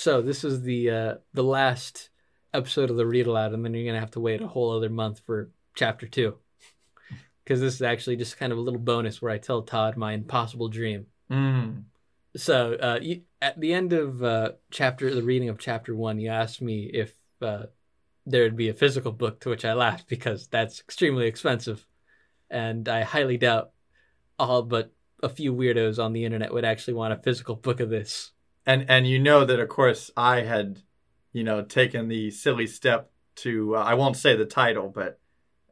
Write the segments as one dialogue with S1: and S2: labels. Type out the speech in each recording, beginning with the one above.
S1: so this is the uh, the last episode of the read aloud, and then you're gonna have to wait a whole other month for chapter two, because this is actually just kind of a little bonus where I tell Todd my impossible dream.
S2: Mm.
S1: So uh, you, at the end of uh, chapter, the reading of chapter one, you asked me if uh, there would be a physical book, to which I laughed because that's extremely expensive, and I highly doubt all but a few weirdos on the internet would actually want a physical book of this.
S2: And and you know that of course I had, you know, taken the silly step to uh, I won't say the title, but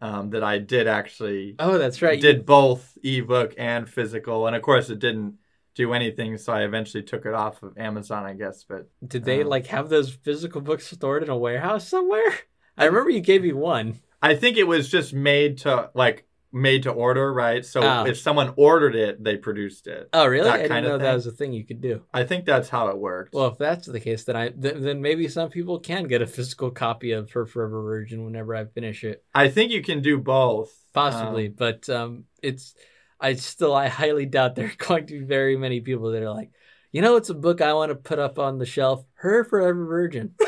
S2: um, that I did actually
S1: Oh, that's right.
S2: did both ebook and physical, and of course it didn't do anything, so I eventually took it off of Amazon, I guess. But
S1: Did they
S2: Um,
S1: like have those physical books stored in a warehouse somewhere? I remember you gave me one.
S2: I think it was just made to like made to order, right? So
S1: Oh.
S2: if someone ordered it, they produced it.
S1: Oh, really?
S2: That
S1: I didn't
S2: kind of
S1: know that was a thing you could do.
S2: I think that's how it worked.
S1: Well, if that's the case, then I then, then maybe some people can get a physical copy of Her Forever Virgin whenever I finish it,
S2: I think you can do both.
S1: possibly.
S2: Um,
S1: but um, it's I still I highly doubt there are going to be very many people that are like, you know, it's a book I want to put up on the shelf. Her Forever Virgin.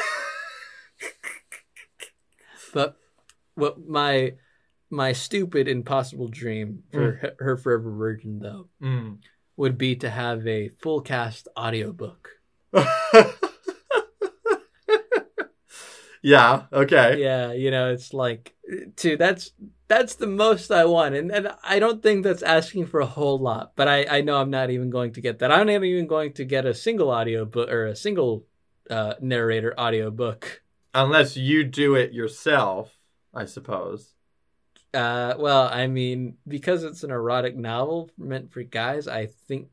S1: but what my my stupid impossible dream for Her- Her Forever Virgin though
S2: mm.
S1: would be to have a full cast audiobook.
S2: yeah. Okay.
S1: yeah you know it's like to that's that's the most i want and, and i don't think that's asking for a whole lot but i i know i'm not even going to get that i'm not even going to get a single audio book or a single uh narrator audio book
S2: Unless you do it yourself, I suppose.
S1: Uh well i mean because it's an erotic novel meant for guys i think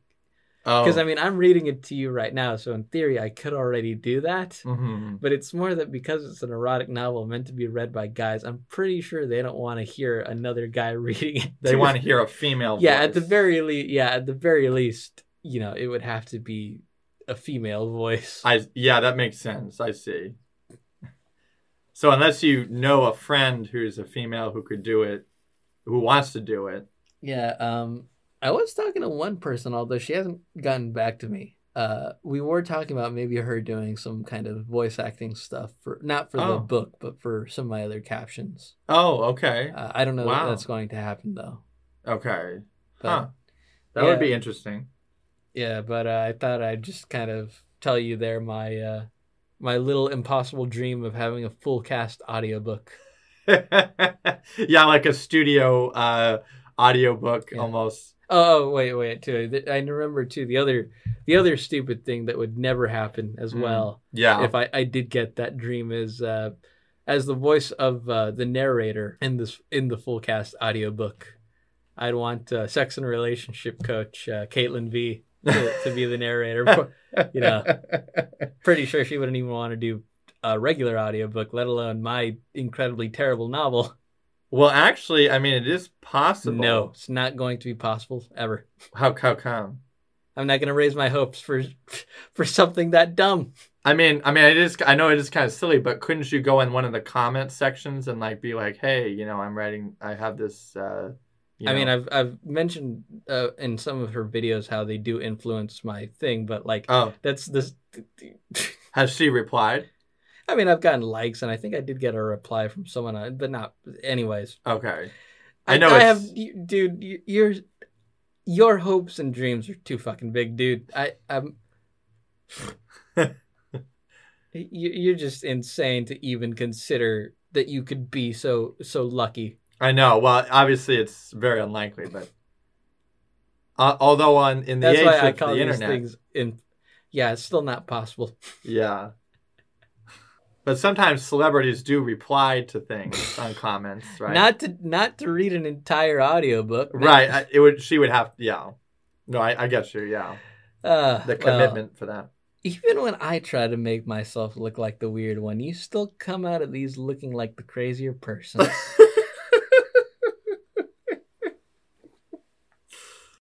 S2: Oh.
S1: because i mean i'm reading it to you right now so in theory i could already do that
S2: hmm
S1: but it's more that because it's an erotic novel meant to be read by guys i'm pretty sure they don't want to hear another guy reading it
S2: They want to hear a female
S1: yeah
S2: voice.
S1: at the very least yeah at the very least you know it would have to be a female voice
S2: I yeah, that makes sense. I see. So unless you know a friend who's a female who could do it, who wants to do it,
S1: yeah um i was talking to one person although she hasn't gotten back to me uh we were talking about maybe her doing some kind of voice acting stuff for not for the
S2: Oh.
S1: book but for some of my other captions
S2: oh, okay,
S1: uh, i don't know
S2: Wow.
S1: that that's going to happen though
S2: okay,
S1: but
S2: huh? That
S1: yeah.
S2: would be interesting.
S1: yeah but uh, i thought i'd just kind of tell you there my uh my little impossible dream of having a full cast audiobook
S2: yeah, like a studio uh, audiobook
S1: Yeah.
S2: almost.
S1: Oh wait, wait. Too, I remember too the other, the other stupid thing that would never happen as
S2: Mm.
S1: well.
S2: Yeah.
S1: If I, I did get that dream is, uh, as the voice of uh, the narrator in this in the full cast audiobook, I'd want uh, sex and relationship coach uh, Caitlin V to, to be the narrator. you know. Pretty sure she wouldn't even want to do a regular audiobook, let alone my incredibly terrible novel.
S2: well, actually, I mean, it is possible.
S1: No, it's not going to be possible ever.
S2: How how come?
S1: I'm not going to raise my hopes for for something that dumb.
S2: I mean, I mean, it is. I know it is kind of silly, but couldn't you go in one of the comment sections and like be like, "Hey, you know, I'm writing. I have this." Uh, you
S1: I mean, I've I've mentioned uh, in some of her videos how they do influence my thing, but like
S2: oh,
S1: that's this.
S2: has she replied?
S1: I mean, I've gotten likes, and I think I did get a reply from someone, but not. Anyways,
S2: Okay, I know
S1: I
S2: it's-
S1: have, dude. you- Your your hopes and dreams are too fucking big, dude. I I'm. You- You're just insane to even consider that you could be so so lucky.
S2: I know. Well, obviously, it's very unlikely, but uh, although on in the
S1: That's
S2: age
S1: why I
S2: of
S1: call
S2: the
S1: these
S2: internet,
S1: things. In, yeah, it's still not possible.
S2: yeah. But sometimes celebrities do reply to things on comments, right?
S1: Not to not to read an entire audiobook.
S2: right. I, it would. She would have. Yeah. No, I, I get you. Yeah.
S1: Uh,
S2: The
S1: well,
S2: commitment for that.
S1: even when I try to make myself look like the weird one, you still come out of these looking like the crazier person.